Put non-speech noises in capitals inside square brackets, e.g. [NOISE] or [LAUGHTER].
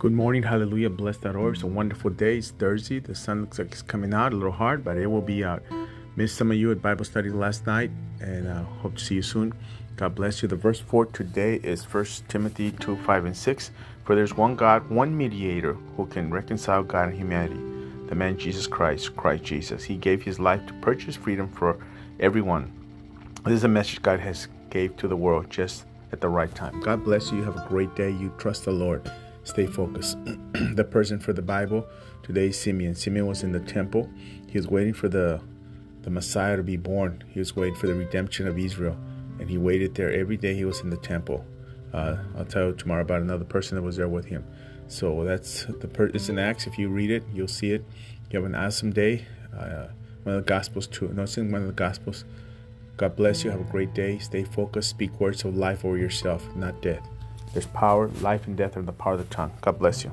Good morning, hallelujah, blessed.org. It's a wonderful day. It's Thursday. The sun looks like it's coming out a little hard, but it will be out. Missed some of you at Bible study last night, and uh, hope to see you soon. God bless you. The verse for today is 1 Timothy 2 5 and 6. For there's one God, one mediator who can reconcile God and humanity, the man Jesus Christ, Christ Jesus. He gave his life to purchase freedom for everyone. This is a message God has gave to the world just at the right time. God bless. You have a great day. You trust the Lord. Stay focused. [CLEARS THROAT] the person for the Bible today is Simeon. Simeon was in the temple. He was waiting for the the Messiah to be born. He was waiting for the redemption of Israel, and he waited there every day. He was in the temple. Uh, I'll tell you tomorrow about another person that was there with him. So that's the per- it's in Acts. If you read it, you'll see it. You have an awesome day. Uh, one of the Gospels too. No, it's in one of the Gospels. God bless you. Have a great day. Stay focused. Speak words of life over yourself, not death. There's power, life, and death are in the power of the tongue. God bless you.